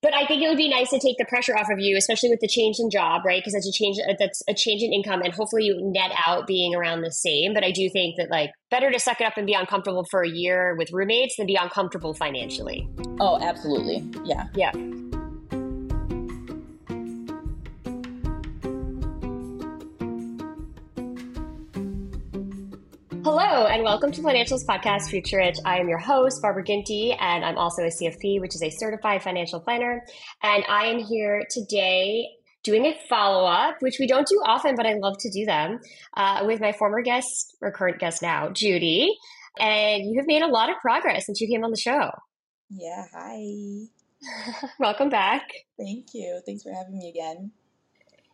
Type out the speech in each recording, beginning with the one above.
But I think it would be nice to take the pressure off of you, especially with the change in job, right? Because that's a change. That's a change in income, and hopefully you net out being around the same. But I do think that like better to suck it up and be uncomfortable for a year with roommates than be uncomfortable financially. Oh, absolutely. Yeah. Yeah. Hello, and welcome to Financials Podcast Future Rich. I am your host, Barbara Ginty, and I'm also a CFP, which is a certified financial planner. And I am here today doing a follow up, which we don't do often, but I love to do them, uh, with my former guest, or current guest now, Judy. And you have made a lot of progress since you came on the show. Yeah. Hi. welcome back. Thank you. Thanks for having me again.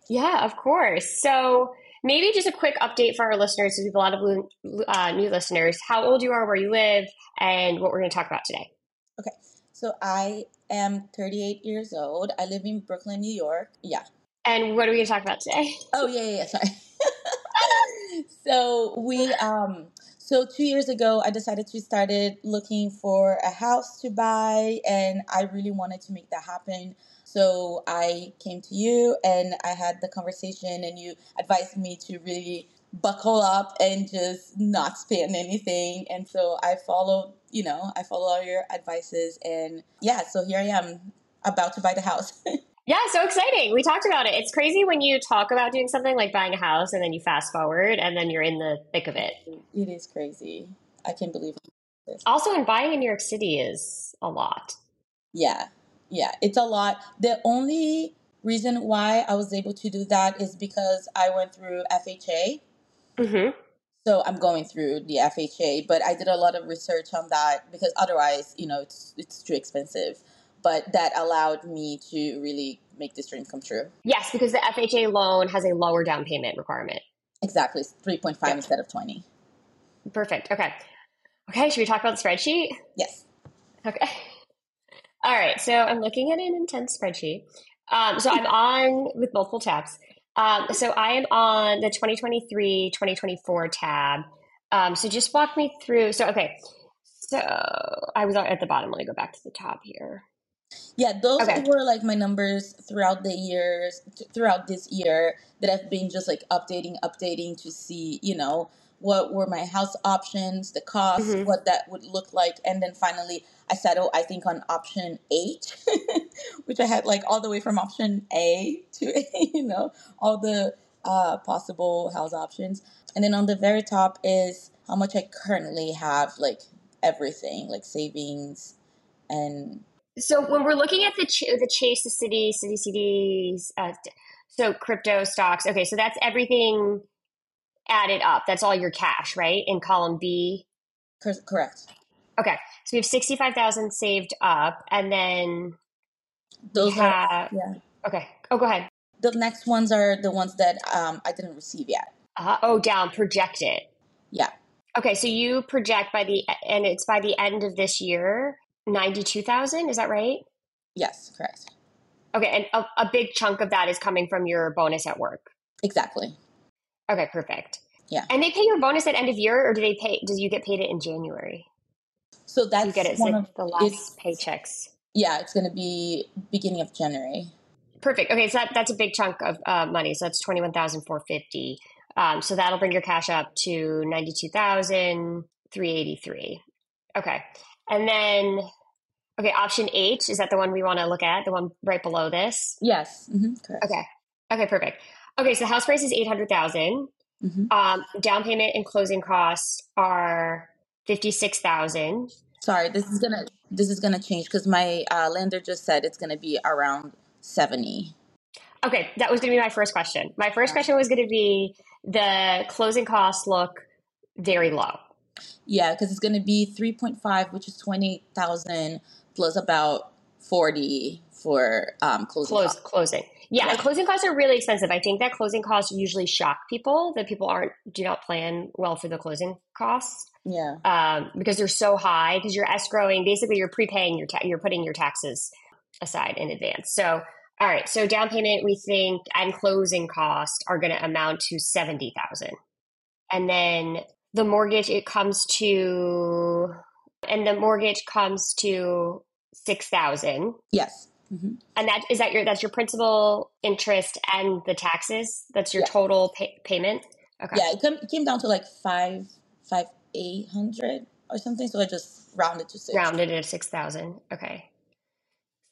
Yeah, of course. So, maybe just a quick update for our listeners, because we have a lot of uh, new listeners, how old you are, where you live, and what we're going to talk about today. Okay. So I am 38 years old. I live in Brooklyn, New York. Yeah. And what are we going to talk about today? Oh, yeah, yeah, yeah sorry. so we, um, so two years ago, I decided to started looking for a house to buy, and I really wanted to make that happen. So I came to you and I had the conversation, and you advised me to really buckle up and just not spend anything. And so I followed, you know, I followed all your advices, and yeah, so here I am about to buy the house. Yeah, so exciting. We talked about it. It's crazy when you talk about doing something like buying a house and then you fast forward and then you're in the thick of it. It is crazy. I can't believe it. Also, in buying in New York City is a lot. Yeah, yeah, it's a lot. The only reason why I was able to do that is because I went through FHA. Mm-hmm. So I'm going through the FHA, but I did a lot of research on that because otherwise, you know, it's it's too expensive. But that allowed me to really make this dream come true. Yes, because the FHA loan has a lower down payment requirement. Exactly, three point five yep. instead of twenty. Perfect. Okay. Okay. Should we talk about the spreadsheet? Yes. Okay. All right, so I'm looking at an intense spreadsheet. Um, so I'm on with multiple tabs. Um, so I am on the 2023 2024 tab. Um, so just walk me through. So, okay. So I was at the bottom. Let me go back to the top here. Yeah, those okay. were like my numbers throughout the years, throughout this year that I've been just like updating, updating to see, you know, what were my house options, the cost, mm-hmm. what that would look like. And then finally, I settled, I think, on option eight, which I had like all the way from option A to, you know, all the uh, possible house options. And then on the very top is how much I currently have, like everything, like savings and. So when we're looking at the ch- the Chase, the Citi, Citi CDs, uh, so crypto stocks. Okay, so that's everything added up. That's all your cash, right? In column B. Correct. Okay, so we have sixty-five thousand saved up, and then those have, are yeah. Okay. Oh, go ahead. The next ones are the ones that um, I didn't receive yet. Uh, oh, down projected. Yeah. Okay, so you project by the and it's by the end of this year ninety-two thousand. Is that right? Yes, correct. Okay, and a, a big chunk of that is coming from your bonus at work. Exactly. Okay, perfect. Yeah. And they pay your bonus at end of year, or do they pay? Do you get paid it in January? So that's you get it one like of the last paychecks. Yeah, it's going to be beginning of January. Perfect. Okay, so that, that's a big chunk of uh, money. So that's twenty one thousand four fifty. Um, so that'll bring your cash up to ninety two thousand three eighty three. Okay, and then okay, option H is that the one we want to look at? The one right below this. Yes. Mm-hmm, correct. Okay. Okay. Perfect. Okay, so the house price is eight hundred thousand. Mm-hmm. Um, down payment and closing costs are fifty six thousand. Sorry, this is gonna this is gonna change because my uh, lender just said it's gonna be around seventy. Okay, that was gonna be my first question. My first question was gonna be the closing costs look very low. Yeah, because it's gonna be three point five, which is twenty thousand plus about forty for um, closing. Close, closing. Yeah, and closing costs are really expensive. I think that closing costs usually shock people that people aren't do not plan well for the closing costs. Yeah, um, because they're so high. Because you're escrowing, basically, you're prepaying your ta- you're putting your taxes aside in advance. So, all right, so down payment we think and closing cost are going to amount to seventy thousand, and then the mortgage it comes to, and the mortgage comes to six thousand. Yes. Mm-hmm. And that is that your that's your principal interest and the taxes. That's your yeah. total pay- payment. Okay. Yeah, it, come, it came down to like five five eight hundred or something. So I just rounded to six. Rounded it to six thousand. Okay.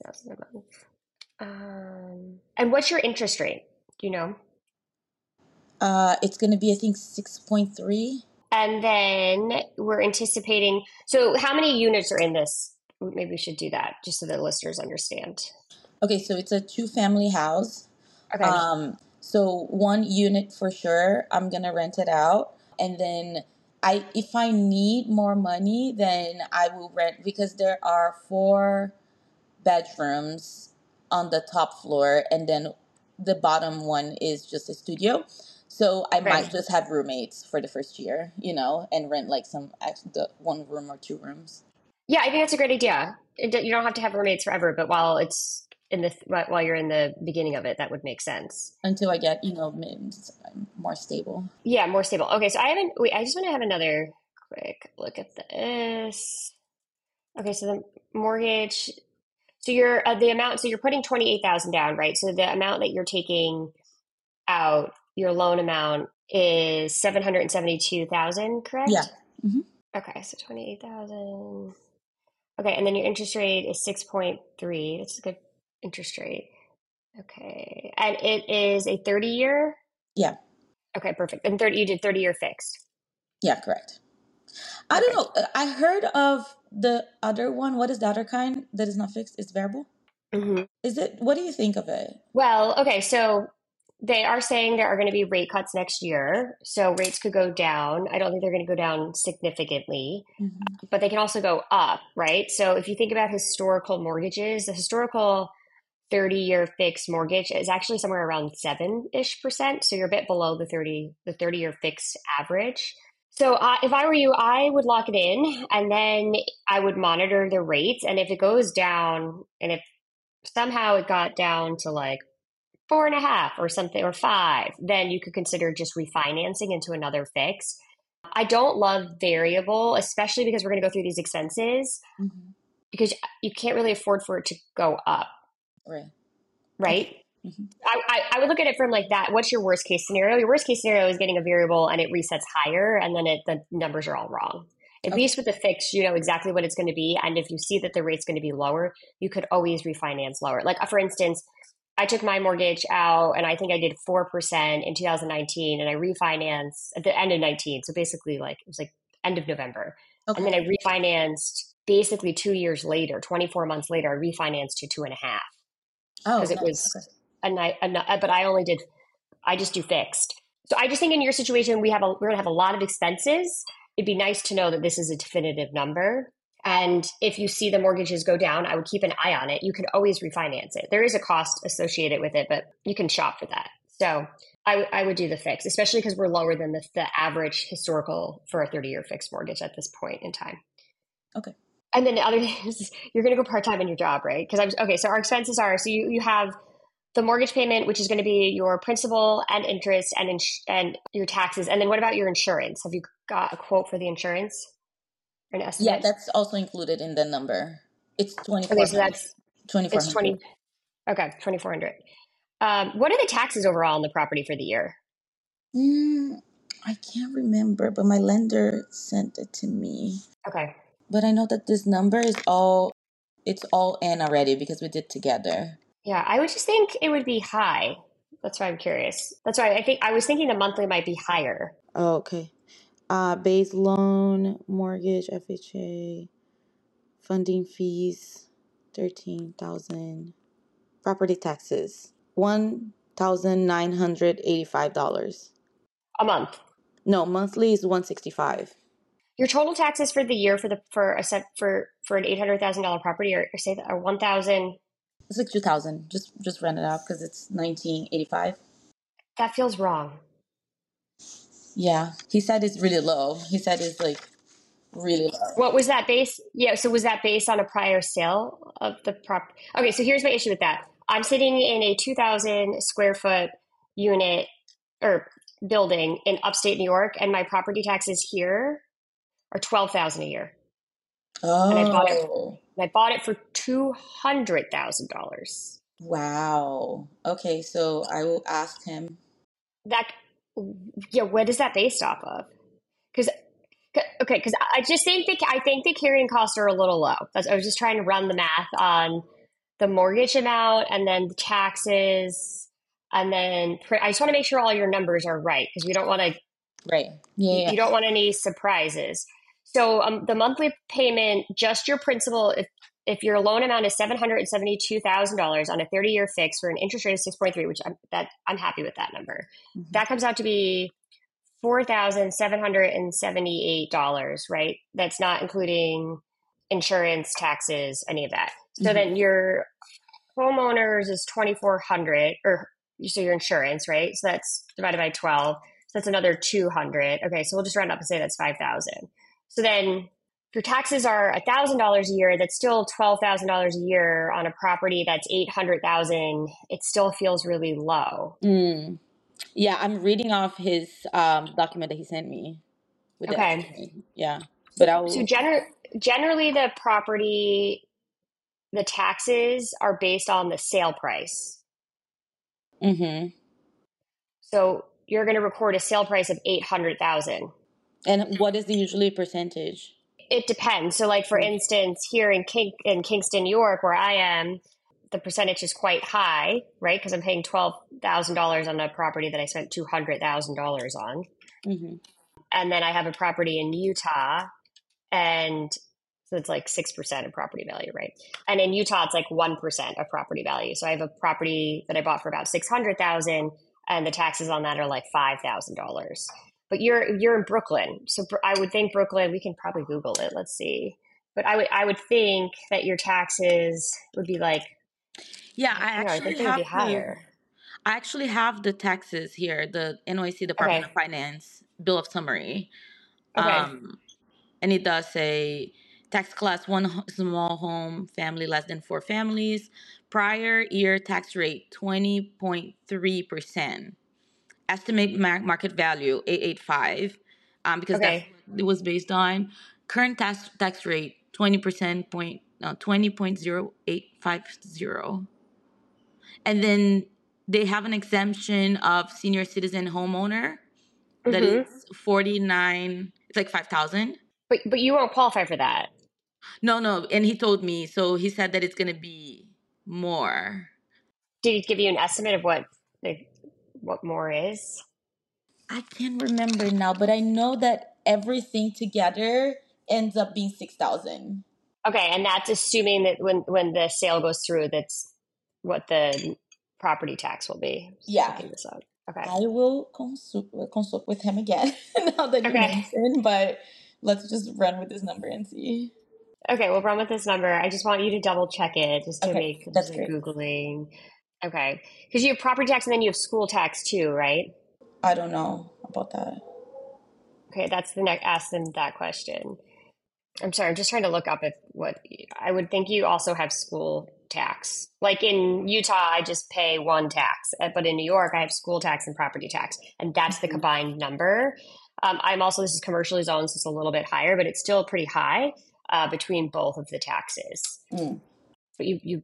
Thousand a month. Um, and what's your interest rate? Do you know? Uh, it's going to be I think six point three. And then we're anticipating. So, how many units are in this maybe we should do that just so the listeners understand. Okay, so it's a two family house. Okay. Um, so one unit for sure, I'm gonna rent it out, and then I if I need more money, then I will rent because there are four bedrooms on the top floor, and then the bottom one is just a studio. So I right. might just have roommates for the first year, you know, and rent like some the one room or two rooms. Yeah, I think that's a great idea. You don't have to have roommates forever, but while it's in the while you're in the beginning of it, that would make sense until I get you know more stable. Yeah, more stable. Okay, so I haven't. Wait, I just want to have another quick look at this. Okay, so the mortgage. So you're uh, the amount. So you're putting twenty eight thousand down, right? So the amount that you're taking out, your loan amount is seven hundred and seventy two thousand, correct? Yeah. Mm-hmm. Okay, so twenty eight thousand. Okay, and then your interest rate is 6.3. That's a good interest rate. Okay. And it is a 30 year? Yeah. Okay, perfect. And 30 you did 30 year fixed. Yeah, correct. I okay. don't know. I heard of the other one. What is the other kind that is not fixed? It's variable. Mm-hmm. Is it? What do you think of it? Well, okay. So they are saying there are going to be rate cuts next year. So rates could go down. I don't think they're going to go down significantly, mm-hmm. but they can also go up, right? So if you think about historical mortgages, the historical 30 year fixed mortgage is actually somewhere around seven ish percent. So you're a bit below the 30, the 30 year fixed average. So uh, if I were you, I would lock it in and then I would monitor the rates. And if it goes down and if somehow it got down to like four and a half or something or five, then you could consider just refinancing into another fix. I don't love variable, especially because we're going to go through these expenses mm-hmm. because you can't really afford for it to go up. Right. Right. Mm-hmm. I, I, I, would look at it from like that. What's your worst case scenario? Your worst case scenario is getting a variable and it resets higher, and then it, the numbers are all wrong. At okay. least with the fix, you know exactly what it's going to be. And if you see that the rate's going to be lower, you could always refinance lower. Like, for instance, I took my mortgage out and I think I did 4% in 2019 and I refinanced at the end of 19. So basically like it was like end of November. Okay. And then I refinanced basically two years later, 24 months later, I refinanced to two and a half. Oh, because it was okay. a night, a, but I only did, I just do fixed. So I just think in your situation, we have a, we're going to have a lot of expenses. It'd be nice to know that this is a definitive number and if you see the mortgages go down, I would keep an eye on it. You can always refinance it. There is a cost associated with it, but you can shop for that. So I, I would do the fix, especially because we're lower than the, the average historical for a 30 year fixed mortgage at this point in time. Okay. And then the other thing is you're going to go part time in your job, right? Because I was okay. So our expenses are so you you have the mortgage payment, which is going to be your principal and interest and ins- and your taxes, and then what about your insurance? Have you got a quote for the insurance? Or an estimate? Yeah, that's also included in the number. It's twenty. Okay, so that's twenty four. It's twenty. Okay, twenty four hundred. Um, what are the taxes overall on the property for the year? Mm, I can't remember, but my lender sent it to me. Okay. But I know that this number is all it's all in already because we did together. Yeah, I would just think it would be high. That's why I'm curious. That's why I think I was thinking the monthly might be higher. Oh, okay. Uh base loan, mortgage, FHA, funding fees, thirteen thousand. Property taxes, one thousand nine hundred eighty-five dollars. A month. No, monthly is one sixty-five. Your total taxes for the year for the for a set for for an eight hundred thousand dollar property are, say that are one thousand. It's like two thousand. Just just rent it out because it's nineteen eighty five. That feels wrong. Yeah, he said it's really low. He said it's like really low. What was that base? Yeah, so was that based on a prior sale of the prop? Okay, so here's my issue with that. I'm sitting in a two thousand square foot unit or building in upstate New York, and my property taxes here are twelve thousand a year. Oh, and I bought it. Oh. I bought it for two hundred thousand dollars. Wow. Okay, so I will ask him. That yeah, what is that based off of? Because okay, because I just think that I think the carrying costs are a little low. I was just trying to run the math on the mortgage amount and then the taxes, and then I just want to make sure all your numbers are right because we don't want to. Right. Yeah. You, you don't want any surprises. So um, the monthly payment, just your principal, if if your loan amount is seven hundred and seventy two thousand dollars on a thirty year fix for an interest rate of six point three, which I'm that I'm happy with that number. Mm-hmm. That comes out to be four thousand seven hundred and seventy eight dollars, right? That's not including insurance, taxes, any of that. So mm-hmm. then your homeowners is twenty four hundred, or so your insurance, right? So that's divided by twelve. So that's another two hundred. Okay, so we'll just round up and say that's five thousand. So then your taxes are $1,000 a year. That's still $12,000 a year on a property that's 800,000. It still feels really low. Mm. Yeah, I'm reading off his um, document that he sent me. okay. Yeah. But I'll... So gener- generally the property the taxes are based on the sale price. Mhm. So you're going to record a sale price of 800,000. And what is the usually percentage? It depends. So, like for mm. instance, here in King in Kingston, New York, where I am, the percentage is quite high, right? Because I'm paying twelve thousand dollars on a property that I spent two hundred thousand dollars on, mm-hmm. and then I have a property in Utah, and so it's like six percent of property value, right? And in Utah, it's like one percent of property value. So I have a property that I bought for about six hundred thousand, and the taxes on that are like five thousand dollars but you're you're in Brooklyn, so I would think Brooklyn. We can probably Google it. Let's see. But I would I would think that your taxes would be like yeah, I actually know, I have higher. The, I actually have the taxes here, the NYC Department okay. of Finance bill of summary. Okay. Um, and it does say tax class one small home family less than four families prior year tax rate 20.3% estimate market value 885 um, because okay. that's it was based on. Current tax tax rate 20% point no, 20.0850 and then they have an exemption of senior citizen homeowner that mm-hmm. is 49 it's like 5000 but but you won't qualify for that. No no and he told me so he said that it's going to be more. Did he give you an estimate of what what more is? I can't remember now, but I know that everything together ends up being six thousand. Okay, and that's assuming that when when the sale goes through, that's what the property tax will be. Yeah. Okay. I will consult consult with him again now that you okay. mentioned, but let's just run with this number and see. Okay, we'll run with this number. I just want you to double check it just to okay, make that's googling. Okay. Because you have property tax and then you have school tax too, right? I don't know about that. Okay, that's the next. Ask them that question. I'm sorry, I'm just trying to look up if what I would think you also have school tax. Like in Utah, I just pay one tax, uh, but in New York, I have school tax and property tax, and that's the mm-hmm. combined number. Um, I'm also this is commercially zoned, so it's a little bit higher, but it's still pretty high uh, between both of the taxes. Mm. But you you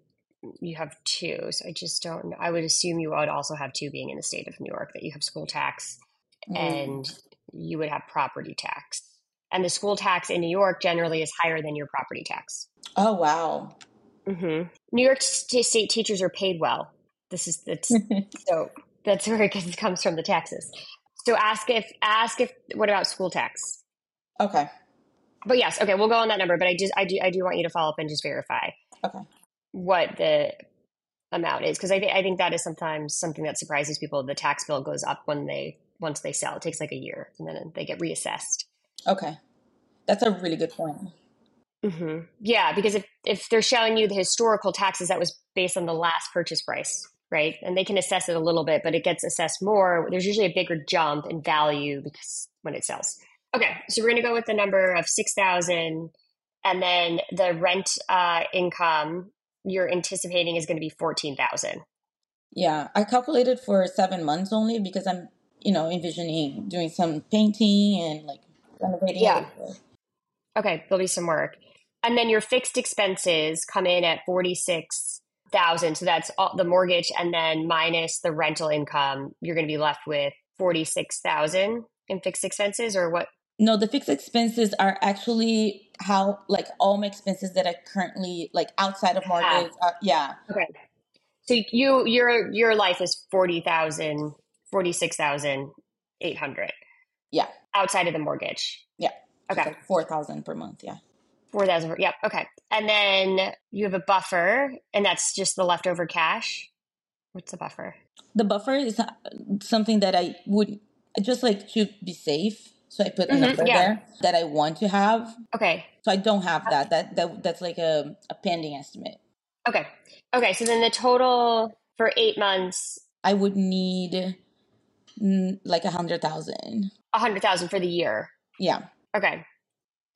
you have two, so I just don't. I would assume you would also have two, being in the state of New York, that you have school tax mm. and you would have property tax. And the school tax in New York generally is higher than your property tax. Oh wow! Mm-hmm. New York State teachers are paid well. This is that's so that's where it comes from the taxes. So ask if ask if what about school tax? Okay. But yes, okay, we'll go on that number. But I just I do I do want you to follow up and just verify. Okay. What the amount is because I think I think that is sometimes something that surprises people. The tax bill goes up when they once they sell. It takes like a year and then they get reassessed. Okay, that's a really good point. Mm-hmm. Yeah, because if if they're showing you the historical taxes, that was based on the last purchase price, right? And they can assess it a little bit, but it gets assessed more. There's usually a bigger jump in value because when it sells. Okay, so we're going to go with the number of six thousand, and then the rent uh, income you're anticipating is going to be fourteen thousand. Yeah, I calculated for seven months only because I'm, you know, envisioning doing some painting and like renovating. Yeah. Okay, there'll be some work and then your fixed expenses come in at 46,000 so that's all the mortgage and then minus the rental income you're going to be left with 46,000 in fixed expenses or what no the fixed expenses are actually how like all my expenses that I currently like outside of mortgage uh, yeah okay so you your your life is 40,000 46,800 yeah outside of the mortgage yeah okay like 4,000 per month yeah 4,000. Yep. Okay. And then you have a buffer, and that's just the leftover cash. What's the buffer? The buffer is uh, something that I would just like to be safe. So I put a mm-hmm, number yeah. there that I want to have. Okay. So I don't have that. That that that's like a, a pending estimate. Okay. Okay. So then the total for eight months, I would need mm, like a hundred thousand. A hundred thousand for the year. Yeah. Okay.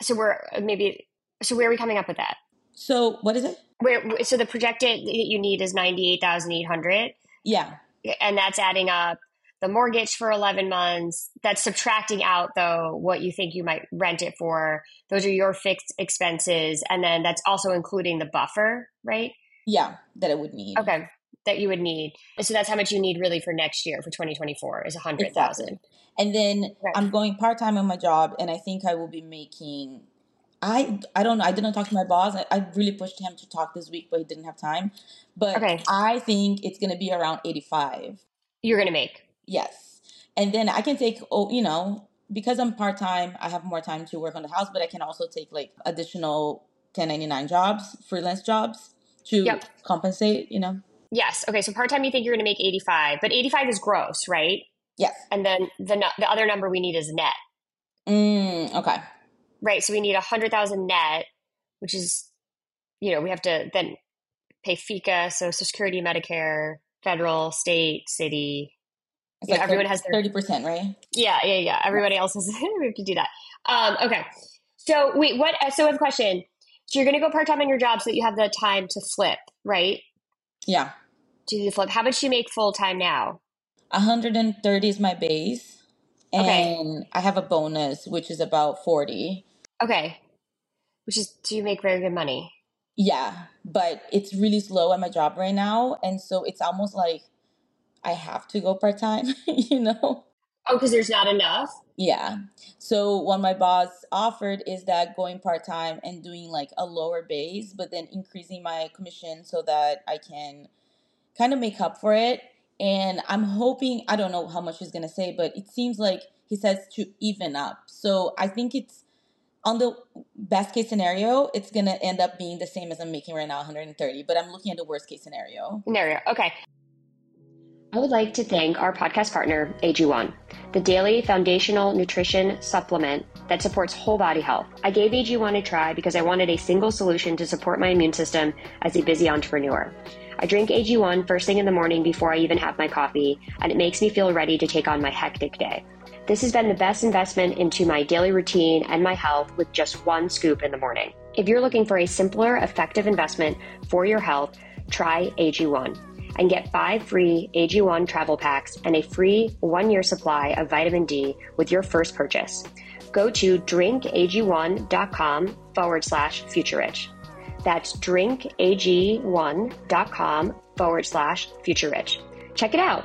So we're maybe so where are we coming up with that? So what is it? Where so the projected that you need is ninety eight thousand eight hundred. Yeah, and that's adding up the mortgage for 11 months. That's subtracting out, though, what you think you might rent it for. Those are your fixed expenses. And then that's also including the buffer, right? Yeah, that I would need. Okay, that you would need. So that's how much you need really for next year, for 2024, is 100000 exactly. And then right. I'm going part time on my job, and I think I will be making I I don't know. I didn't talk to my boss. I, I, really pushed him to talk this week, but he didn't have time. But okay. I think it's gonna be around eighty five. You're gonna make yes, and then I can take oh you know because I'm part time. I have more time to work on the house, but I can also take like additional 1099 jobs, freelance jobs to yep. compensate. You know. Yes. Okay. So part time, you think you're gonna make eighty five, but eighty five is gross, right? Yes. And then the the other number we need is net. Mm, okay right? So we need a hundred thousand net, which is, you know, we have to then pay FICA, so Social Security, Medicare, federal, state, city. Like everyone has thirty percent, right? Yeah, yeah, yeah. Everybody else has we have to do that. Um, okay. So wait, what? So I have a question. So you're going to go part time in your job so that you have the time to flip, right? Yeah. Do the flip. How much do you make full time now? 130 is my base. And okay. I have a bonus, which is about 40. Okay. Which is, do you make very good money? Yeah, but it's really slow at my job right now. And so it's almost like I have to go part time, you know? Oh, because there's not enough? Yeah. So what my boss offered is that going part time and doing like a lower base, but then increasing my commission so that I can kind of make up for it. And I'm hoping, I don't know how much he's going to say, but it seems like he says to even up. So I think it's on the best case scenario, it's going to end up being the same as I'm making right now, 130. But I'm looking at the worst case scenario. Scenario. Okay. I would like to thank our podcast partner, AG1, the daily foundational nutrition supplement that supports whole body health. I gave AG1 a try because I wanted a single solution to support my immune system as a busy entrepreneur. I drink AG1 first thing in the morning before I even have my coffee, and it makes me feel ready to take on my hectic day. This has been the best investment into my daily routine and my health with just one scoop in the morning. If you're looking for a simpler, effective investment for your health, try AG1 and get five free AG1 travel packs and a free one year supply of vitamin D with your first purchase. Go to drinkag1.com forward slash future rich. That's drinkag1.com forward slash future rich. Check it out.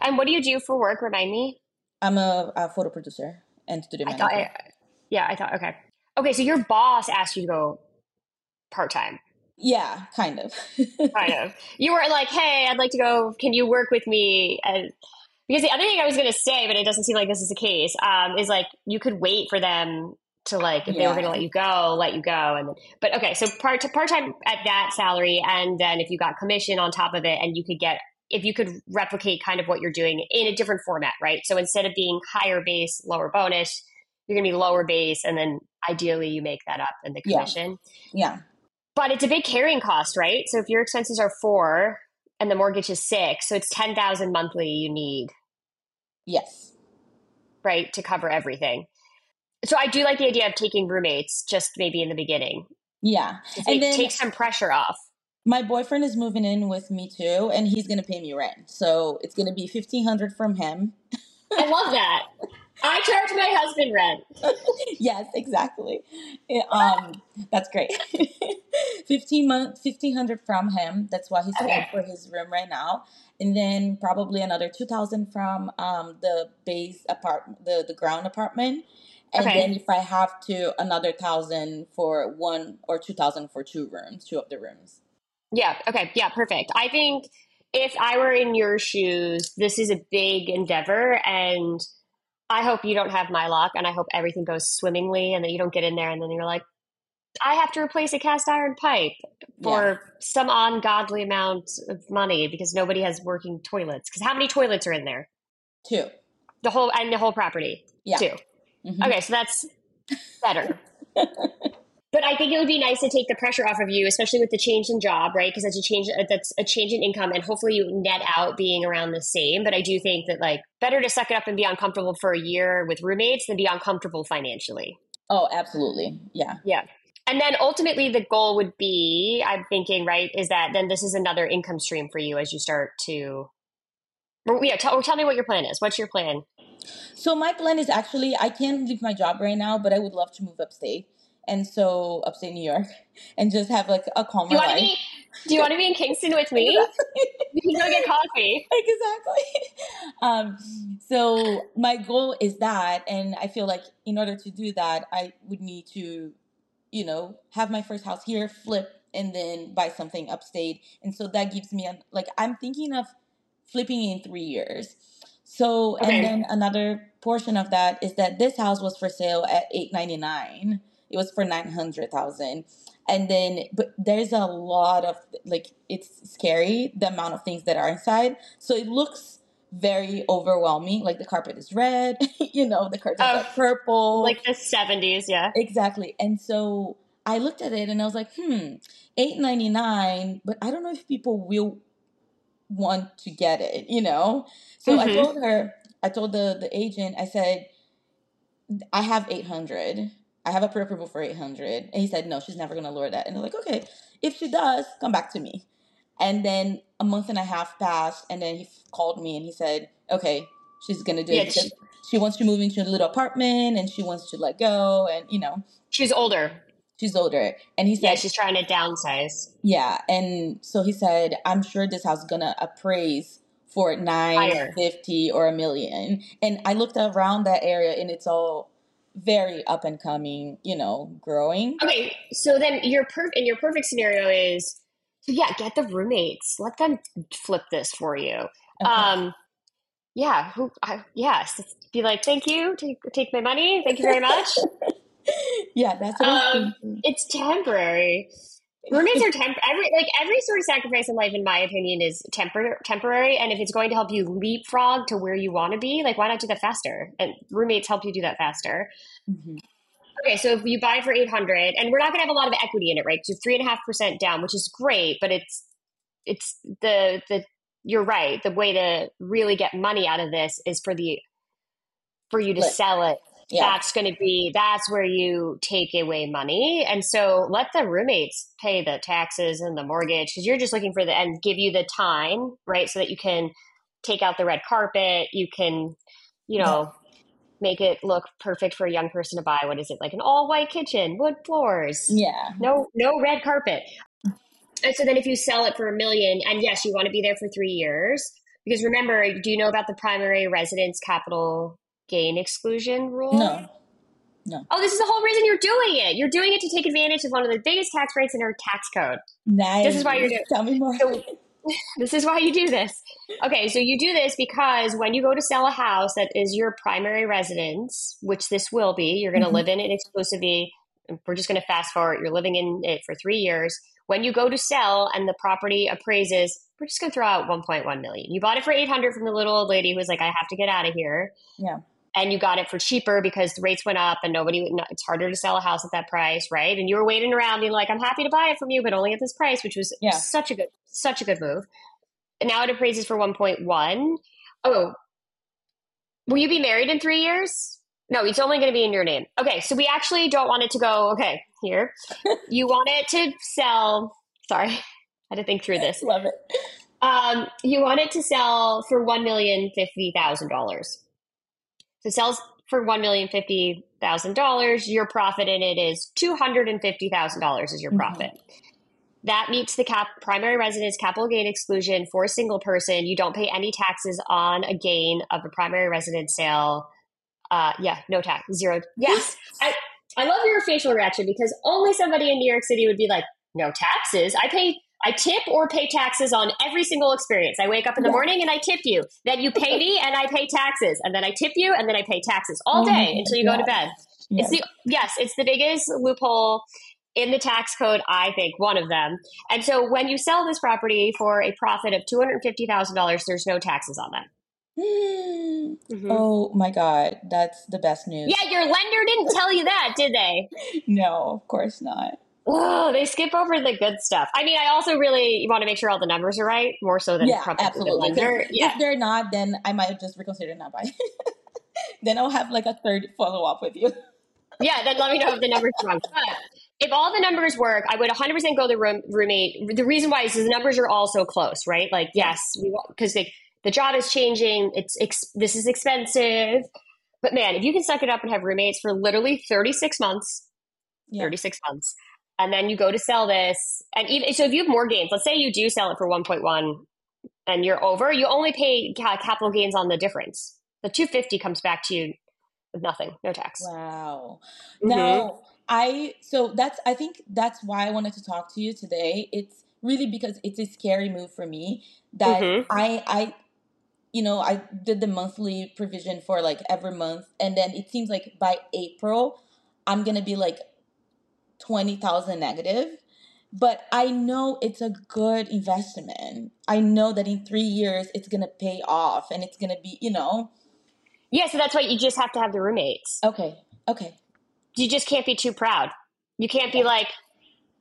And what do you do for work? Remind me. I'm a, a photo producer and studio I thought, I, yeah, I thought okay, okay. So your boss asked you to go part time. Yeah, kind of. kind of. You were like, "Hey, I'd like to go. Can you work with me?" And because the other thing I was going to say, but it doesn't seem like this is the case, um, is like you could wait for them to like if yeah. they were going to let you go, let you go, and then, but okay, so part part time at that salary, and then if you got commission on top of it, and you could get if you could replicate kind of what you're doing in a different format, right? So instead of being higher base, lower bonus, you're going to be lower base, and then ideally you make that up in the commission. Yeah. yeah. But it's a big carrying cost, right? So if your expenses are four and the mortgage is six, so it's ten thousand monthly you need. Yes. Right to cover everything. So I do like the idea of taking roommates, just maybe in the beginning. Yeah, and then take some pressure off my boyfriend is moving in with me too, and he's gonna pay me rent. So it's gonna be fifteen hundred from him. I love that. I charge my husband rent. yes, exactly. um, that's great. fifteen month, fifteen hundred from him. That's why he's okay. paying for his room right now, and then probably another two thousand from um the base apartment, the the ground apartment. And okay. then if I have to, another thousand for one or two thousand for two rooms, two of the rooms. Yeah. Okay. Yeah. Perfect. I think if I were in your shoes, this is a big endeavor and I hope you don't have my luck and I hope everything goes swimmingly and that you don't get in there and then you're like, I have to replace a cast iron pipe for yeah. some ungodly amount of money because nobody has working toilets. Because how many toilets are in there? Two. The whole and the whole property. Yeah. 2 mm-hmm. Okay, so that's better. but I think it would be nice to take the pressure off of you, especially with the change in job, right? Because that's a change that's a change in income, and hopefully you net out being around the same. But I do think that like better to suck it up and be uncomfortable for a year with roommates than be uncomfortable financially. Oh, absolutely, yeah, yeah. And then ultimately, the goal would be, I'm thinking, right, is that then this is another income stream for you as you start to. Yeah, tell, tell me what your plan is. What's your plan? So my plan is actually I can't leave my job right now, but I would love to move upstate and so upstate New York, and just have like a calmer do you life. Be, do you want to be in Kingston with me? You can go get coffee. exactly. Um, so my goal is that, and I feel like in order to do that, I would need to, you know, have my first house here, flip, and then buy something upstate, and so that gives me a, like I'm thinking of flipping in three years. So, okay. and then another portion of that is that this house was for sale at eight ninety nine it was for 900,000 and then but there's a lot of like it's scary the amount of things that are inside. So it looks very overwhelming like the carpet is red you know the curtains oh, are purple. Like the 70s yeah. Exactly. And so i looked at it and i was like hmm 899 but i don't know if people will want to get it you know? So mm-hmm. i told her i told the the agent i said i have 800 I have a pre-approval for 800. And he said, no, she's never going to lower that. And they're like, okay, if she does, come back to me. And then a month and a half passed. And then he called me and he said, okay, she's going to do yeah, it. She, she wants to move into a little apartment and she wants to let go. And, you know, she's older. She's older. And he said, yeah, she's trying to downsize. Yeah. And so he said, I'm sure this house is going to appraise for 950 or a million. And I looked around that area and it's all very up and coming, you know, growing. Okay, so then your per in your perfect scenario is so yeah, get the roommates, let them flip this for you. Okay. Um, yeah, who, I, yes, be like, thank you, take, take my money, thank you very much. yeah, that's um, it's temporary. Roommates are temp every like every sort of sacrifice in life, in my opinion, is tempor- temporary. And if it's going to help you leapfrog to where you want to be, like why not do that faster? And roommates help you do that faster. Mm-hmm. Okay, so if you buy for eight hundred, and we're not going to have a lot of equity in it, right? So three and a half percent down, which is great, but it's it's the the you're right. The way to really get money out of this is for the for you to sell it. Yeah. That's going to be that's where you take away money, and so let the roommates pay the taxes and the mortgage because you're just looking for the and give you the time, right, so that you can take out the red carpet. You can, you know. Yeah. Make it look perfect for a young person to buy. What is it like an all white kitchen, wood floors? Yeah, no, no red carpet. And so then if you sell it for a million, and yes, you want to be there for three years, because remember, do you know about the primary residence capital gain exclusion rule? No. No. Oh, this is the whole reason you're doing it. You're doing it to take advantage of one of the biggest tax breaks in our tax code. Nice. This is why you're doing Tell me more. So, this is why you do this. Okay, so you do this because when you go to sell a house that is your primary residence, which this will be, you're going to mm-hmm. live in it exclusively. We're just going to fast forward. You're living in it for three years when you go to sell and the property appraises, we're just going to throw out 1.1 million. You bought it for 800 from the little old lady who was like, I have to get out of here. Yeah and you got it for cheaper because the rates went up and nobody it's harder to sell a house at that price right? And you were waiting around being like i'm happy to buy it from you but only at this price which was yeah. such a good such a good move. And now it appraises for 1.1 oh. Will you be married in three years? No it's only going to be in your name. Okay so we actually don't want it to go okay here. You want it to sell sorry i had to think through this. Love it. Um, you want it to sell for $1,050,000 it sells for one million fifty thousand dollars. Your profit in it is two hundred and fifty thousand dollars. Is your mm-hmm. profit? Mm-hmm. That meets the cap primary residence capital gain exclusion for a single person. You don't pay any taxes on a gain of a primary residence sale uh, yeah, no tax, zero. Yes. I, I love your facial reaction because only somebody in New York City would be like, no taxes. I pay, I tip or pay taxes on every single experience. I wake up in the morning and I tip you. Then you pay me and I pay taxes. And then I tip you and then I pay taxes all day oh until you go to bed. Yes. It's the, yes, it's the biggest loophole in the tax code, I think, one of them. And so when you sell this property for a profit of $250,000, there's no taxes on that. Mm-hmm. Oh my God, that's the best news. Yeah, your lender didn't tell you that, did they? no, of course not. Oh, they skip over the good stuff. I mean, I also really want to make sure all the numbers are right, more so than yeah, absolutely. The. Yeah. If they're not, then I might just reconsider not buying. then I'll have like a third follow up with you. yeah, then let me know if the numbers are wrong. But if all the numbers work, I would 100% go the room, roommate. The reason why is the numbers are all so close, right? Like, yes, because they the job is changing. It's ex- this is expensive. But man, if you can suck it up and have roommates for literally 36 months, yeah. 36 months, and then you go to sell this, and even so, if you have more gains, let's say you do sell it for 1.1 and you're over, you only pay capital gains on the difference. The 250 comes back to you with nothing, no tax. Wow. Mm-hmm. Now, I so that's I think that's why I wanted to talk to you today. It's really because it's a scary move for me that mm-hmm. I I you know, I did the monthly provision for like every month, and then it seems like by April, I'm gonna be like twenty thousand negative. But I know it's a good investment. I know that in three years it's gonna pay off, and it's gonna be, you know. Yeah, so that's why you just have to have the roommates. Okay. Okay. You just can't be too proud. You can't be like,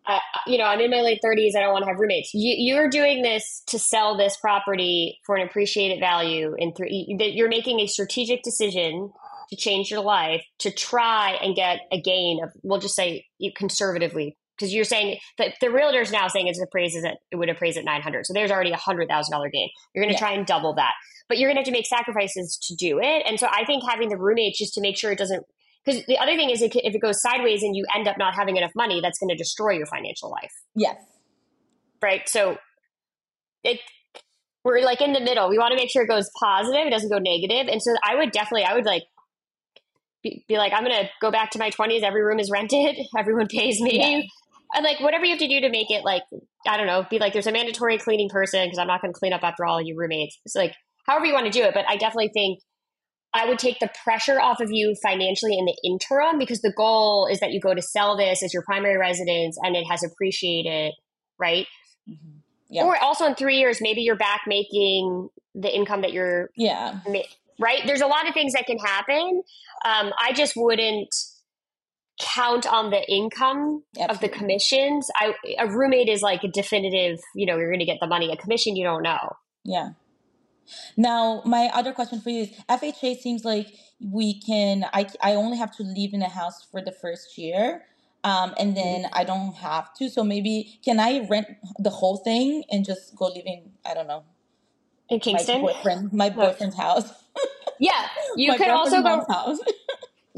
uh, you know, I'm in my late 30s. I don't want to have roommates. You, you're doing this to sell this property for an appreciated value in three. That you're making a strategic decision to change your life to try and get a gain of, we'll just say conservatively, because you're saying that the realtor is now saying it's appraises at, it would appraise at 900. So there's already a hundred thousand dollar gain. You're going to yeah. try and double that, but you're going to have to make sacrifices to do it. And so I think having the roommates just to make sure it doesn't because the other thing is, if it goes sideways and you end up not having enough money, that's going to destroy your financial life. Yes. Right. So it we're like in the middle. We want to make sure it goes positive. It doesn't go negative. And so I would definitely, I would like be, be like, I'm going to go back to my 20s. Every room is rented. Everyone pays me. Yeah. And like whatever you have to do to make it like, I don't know, be like, there's a mandatory cleaning person because I'm not going to clean up after all your roommates. It's like however you want to do it. But I definitely think I would take the pressure off of you financially in the interim because the goal is that you go to sell this as your primary residence and it has appreciated, right? Mm-hmm. Yeah. Or also in three years, maybe you're back making the income that you're yeah right. There's a lot of things that can happen. Um, I just wouldn't count on the income Absolutely. of the commissions. I a roommate is like a definitive. You know, you're going to get the money. A commission, you don't know. Yeah. Now, my other question for you is FHA seems like we can, I, I only have to live in a house for the first year. Um, and then mm-hmm. I don't have to. So maybe can I rent the whole thing and just go live in, I don't know, in Kingston? My boyfriend, my boyfriend's house. yeah. You could also go. House.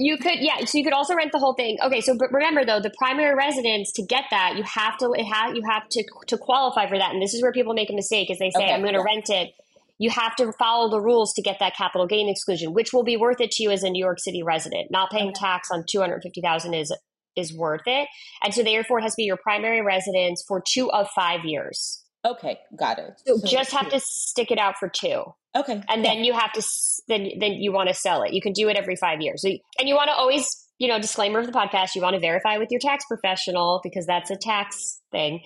You could, yeah. So you could also rent the whole thing. Okay, so but remember though, the primary residence to get that, you have to it have you have to to qualify for that, and this is where people make a mistake, is they say, okay, "I'm going to yeah. rent it." you have to follow the rules to get that capital gain exclusion, which will be worth it to you as a New York City resident. Not paying okay. tax on two hundred fifty thousand is is worth it, and so therefore it has to be your primary residence for two of five years. Okay, got it. So, so just have to stick it out for two. Okay, and then you have to then then you want to sell it. You can do it every five years, so, and you want to always you know disclaimer of the podcast. You want to verify with your tax professional because that's a tax thing.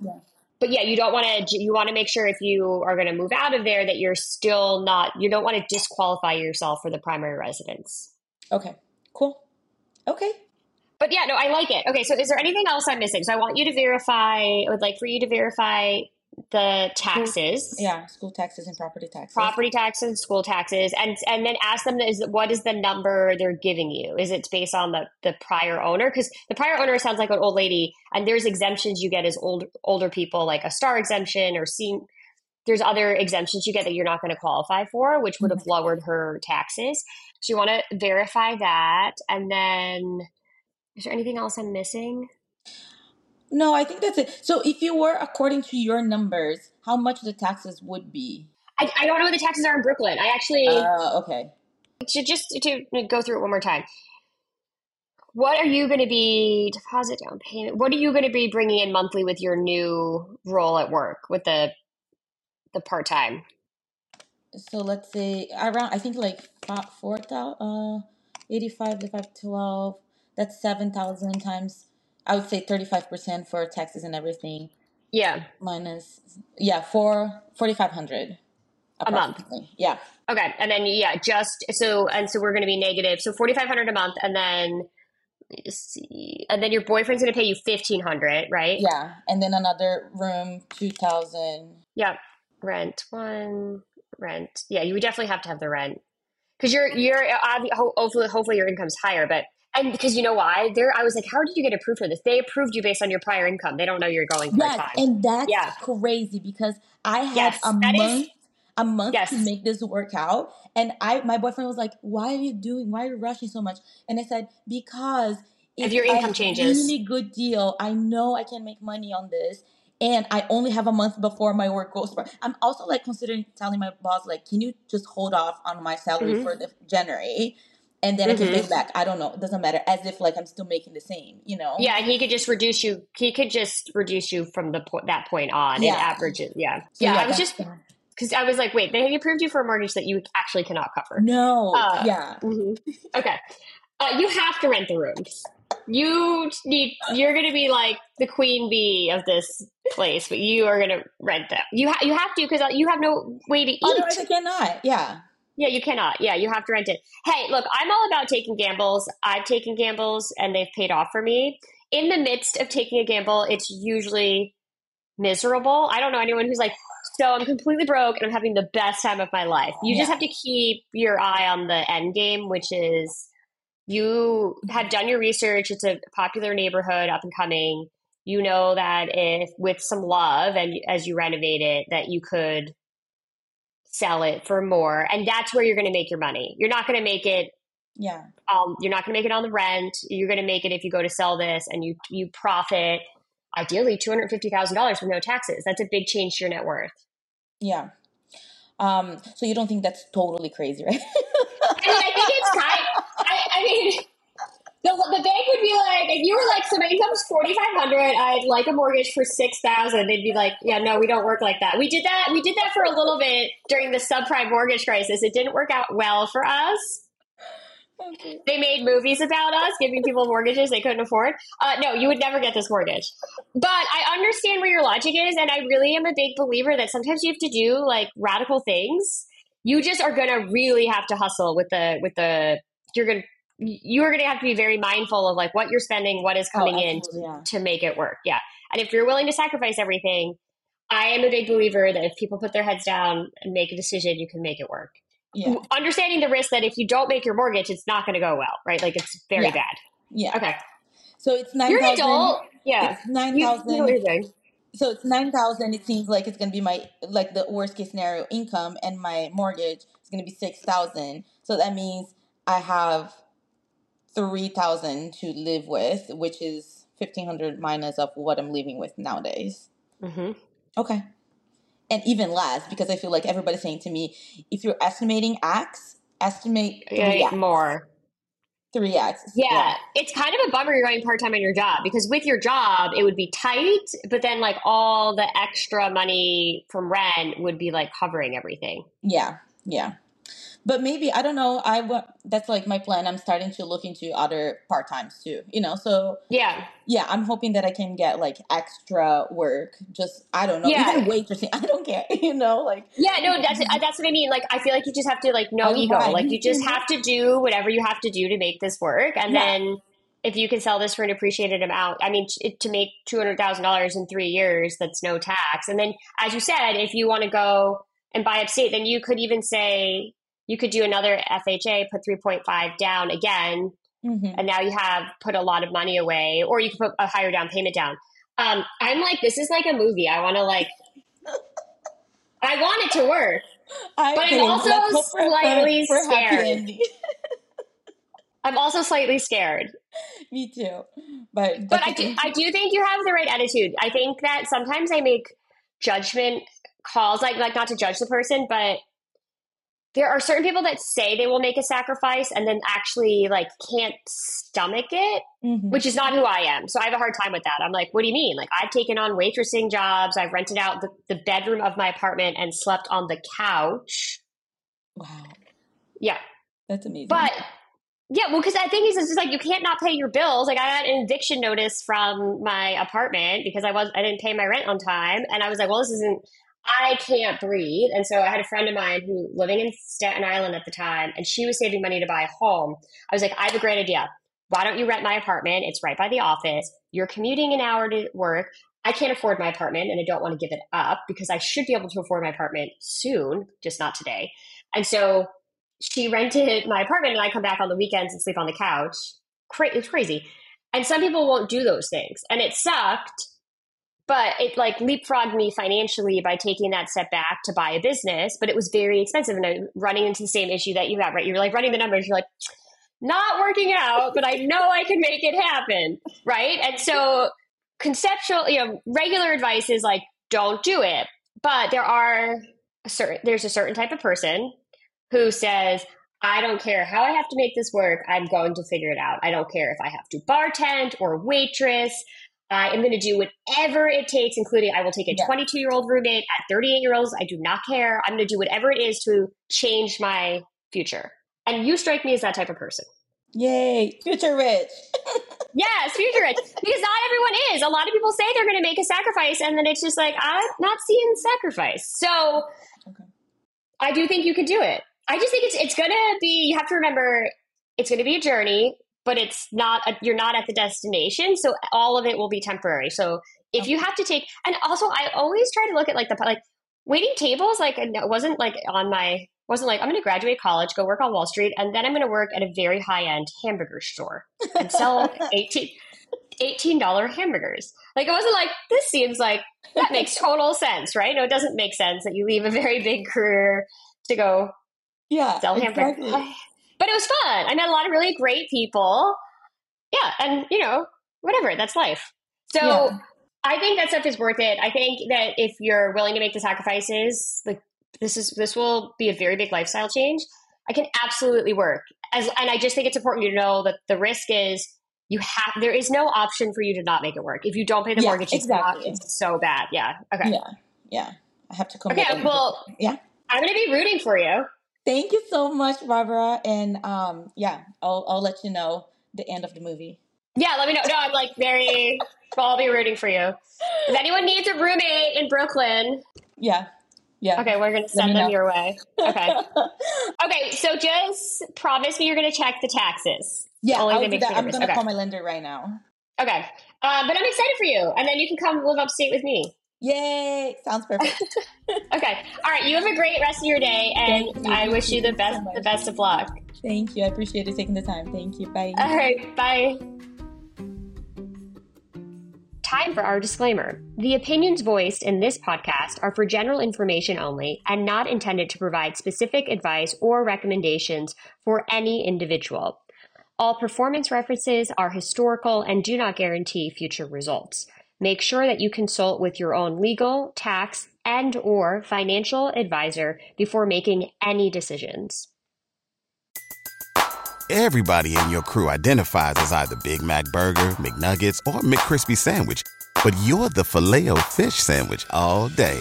Yeah but yeah, you don't want to, you want to make sure if you are going to move out of there that you're still not, you don't want to disqualify yourself for the primary residence. Okay, cool. Okay. But yeah, no, I like it. Okay, so is there anything else I'm missing? So I want you to verify, I would like for you to verify the taxes. Yeah, school taxes and property taxes. Property taxes and school taxes, and and then ask them is what is the number they're giving you? Is it based on the the prior owner? Because the prior owner sounds like an old lady, and there's exemptions you get as old older people, like a star exemption or seeing. There's other exemptions you get that you're not going to qualify for, which would have mm-hmm. lowered her taxes. So you want to verify that, and then is there anything else I'm missing? No, I think that's it. So if you were according to your numbers, how much the taxes would be? I, I don't know what the taxes are in Brooklyn. I actually uh, okay. To just to go through it one more time. What are you going to be deposit down payment? What are you going to be bringing in monthly with your new role at work with the the part time? So let's say around I think like four thousand uh eighty five divided twelve. That's seven thousand times I would say 35% for taxes and everything. Yeah. Minus, yeah, for 4,500 a month. Yeah. Okay. And then, yeah, just so, and so we're going to be negative. So 4,500 a month. And then, see, and then your boyfriend's going to pay you 1,500, right? Yeah. And then another room, 2,000. Yeah. Rent one, rent. Yeah. You would definitely have to have the rent because you're, you're, hopefully, hopefully your income's higher, but and because you know why? There, I was like, how did you get approved for this? They approved you based on your prior income. They don't know you're going yes, time. and that's yeah. crazy because I had yes, a month, is, a month yes. to make this work out, and I, my boyfriend was like, "Why are you doing? Why are you rushing so much?" And I said, "Because if your income changes, really good deal. I know I can make money on this." and I only have a month before my work goes. I'm also like considering telling my boss, like, can you just hold off on my salary mm-hmm. for the January and then mm-hmm. I can pay mm-hmm. back. I don't know. It doesn't matter. As if like I'm still making the same, you know? Yeah, he could just reduce you. He could just reduce you from the po- that point on yeah. and average it. Yeah, so yeah. I was just because I was like, wait, they approved you for a mortgage that you actually cannot cover. No. Uh, yeah. Mm-hmm. Okay. Uh, you have to rent the rooms. You need. You're going to be like the queen bee of this place, but you are going to rent them. You ha- you have to because you have no way to eat. Otherwise, I cannot. Yeah. Yeah, you cannot. Yeah, you have to rent it. Hey, look, I'm all about taking gambles. I've taken gambles and they've paid off for me. In the midst of taking a gamble, it's usually miserable. I don't know anyone who's like, so I'm completely broke and I'm having the best time of my life. You yeah. just have to keep your eye on the end game, which is you have done your research. It's a popular neighborhood up and coming. You know that if with some love and as you renovate it, that you could sell it for more and that's where you're going to make your money. You're not going to make it yeah. um, you're not going to make it on the rent. You're going to make it if you go to sell this and you you profit ideally $250000 with no taxes. That's a big change to your net worth. Yeah. Um so you don't think that's totally crazy right? I mean i think it's kind I, I mean the, the bank would be like, if you were like, so my income's forty five hundred, I'd like a mortgage for six thousand. They'd be like, yeah, no, we don't work like that. We did that. We did that for a little bit during the subprime mortgage crisis. It didn't work out well for us. Okay. They made movies about us giving people mortgages they couldn't afford. Uh, no, you would never get this mortgage. But I understand where your logic is, and I really am a big believer that sometimes you have to do like radical things. You just are going to really have to hustle with the with the. You're going to you're going to have to be very mindful of like what you're spending, what is oh, coming oh, in to, yeah. to make it work. Yeah. And if you're willing to sacrifice everything, I am a big believer that if people put their heads down and make a decision, you can make it work. Yeah. Understanding the risk that if you don't make your mortgage, it's not going to go well, right? Like it's very yeah. bad. Yeah. Okay. So it's nine. You're an adult. Yeah. It's nine thousand. So it's nine thousand. It seems like it's going to be my like the worst case scenario income, and my mortgage is going to be six thousand. So that means I have three thousand to live with, which is fifteen hundred minus of what I'm living with nowadays. Mm-hmm. Okay, and even less because I feel like everybody's saying to me, if you're estimating X, estimate more. Three X. Yeah. yeah. It's kind of a bummer you're going part time on your job because with your job, it would be tight, but then like all the extra money from rent would be like covering everything. Yeah. Yeah but maybe I don't know. I that's like my plan. I'm starting to look into other part times too. You know, so yeah, yeah. I'm hoping that I can get like extra work. Just I don't know, yeah. even waitressing. I don't care. You know, like yeah, no, that's uh, that's what I mean. Like I feel like you just have to like no ego. Right. Like you just mm-hmm. have to do whatever you have to do to make this work, and yeah. then if you can sell this for an appreciated amount, I mean, to make two hundred thousand dollars in three years, that's no tax. And then, as you said, if you want to go and buy upstate, then you could even say, you could do another FHA, put 3.5 down again, mm-hmm. and now you have put a lot of money away, or you could put a higher down payment down. Um, I'm like, this is like a movie. I want to like, I want it to work, I but I'm also slightly for, for scared. I'm also slightly scared. Me too, but but I do, I do think you have the right attitude. I think that sometimes I make judgment calls, like like not to judge the person, but there are certain people that say they will make a sacrifice and then actually like can't stomach it mm-hmm. which is not who i am. So i have a hard time with that. I'm like what do you mean? Like i've taken on waitressing jobs. I've rented out the, the bedroom of my apartment and slept on the couch. Wow. Yeah. That's amazing. But yeah well because i think it's just like you can't not pay your bills. Like i got an eviction notice from my apartment because i was i didn't pay my rent on time. And i was like well this isn't I can't breathe. And so I had a friend of mine who living in Staten Island at the time, and she was saving money to buy a home. I was like, I have a great idea. Why don't you rent my apartment? It's right by the office. You're commuting an hour to work. I can't afford my apartment and I don't want to give it up because I should be able to afford my apartment soon, just not today. And so she rented my apartment and I come back on the weekends and sleep on the couch. Cra- it's crazy. And some people won't do those things. And it sucked but it like leapfrogged me financially by taking that step back to buy a business but it was very expensive and I'm running into the same issue that you have right you're like running the numbers you're like not working out but i know i can make it happen right and so conceptual you know regular advice is like don't do it but there are a certain there's a certain type of person who says I don't care how I have to make this work. I'm going to figure it out. I don't care if I have to bartend or waitress. I am going to do whatever it takes, including I will take a 22 year old roommate at 38 year olds. I do not care. I'm going to do whatever it is to change my future. And you strike me as that type of person. Yay, future rich. yes, future rich. Because not everyone is. A lot of people say they're going to make a sacrifice, and then it's just like, I'm not seeing sacrifice. So okay. I do think you can do it. I just think it's it's going to be, you have to remember, it's going to be a journey but it's not a, you're not at the destination so all of it will be temporary so if you have to take and also i always try to look at like the like waiting tables like it wasn't like on my wasn't like i'm going to graduate college go work on wall street and then i'm going to work at a very high end hamburger store and sell 18 $18 hamburgers. Like it wasn't like this seems like that makes total sense, right? No, it doesn't make sense that you leave a very big career to go yeah, sell hamburgers. Exactly but it was fun. I met a lot of really great people. Yeah, and you know, whatever, that's life. So yeah. I think that stuff is worth it. I think that if you're willing to make the sacrifices, like this is this will be a very big lifestyle change. I can absolutely work. As, and I just think it's important to know that the risk is you have there is no option for you to not make it work. If you don't pay the Yeah, mortgage, it's, exactly. not, it's so bad. Yeah. Okay. Yeah, yeah. I have to commit. Okay. Well, yeah. I'm going to be rooting for you. Thank you so much, Barbara. And um, yeah, I'll I'll let you know the end of the movie. Yeah. Let me know. No, I'm like very. I'll be rooting for you. If anyone needs a roommate in Brooklyn, Yeah, yeah. okay, we're going to send them know. your way. Okay. Okay. So just promise me you're going to check the taxes. yeah, I'll to do that. I'm gonna Okay. call my lender right now. Okay. Uh, but I'm excited for you. And then you can come live upstate with me. Yay! Sounds perfect. Okay. All right. You have a great rest of your day, Thank and you. I wish you the best, so the best of luck. Thank you. I appreciate you taking the time. Thank you. Bye. All right. Bye. Time for our disclaimer. The opinions voiced in this podcast are for general information only and not intended to provide specific advice or recommendations for any individual. All performance references are historical and do not guarantee future results. Make sure that you consult with your own legal, tax, and or financial advisor before making any decisions. Everybody in your crew identifies as either Big Mac Burger, McNuggets, or McCrispy Sandwich. But you're the Filet-O-Fish Sandwich all day.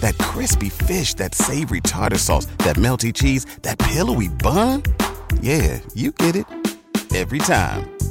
That crispy fish, that savory tartar sauce, that melty cheese, that pillowy bun. Yeah, you get it. Every time.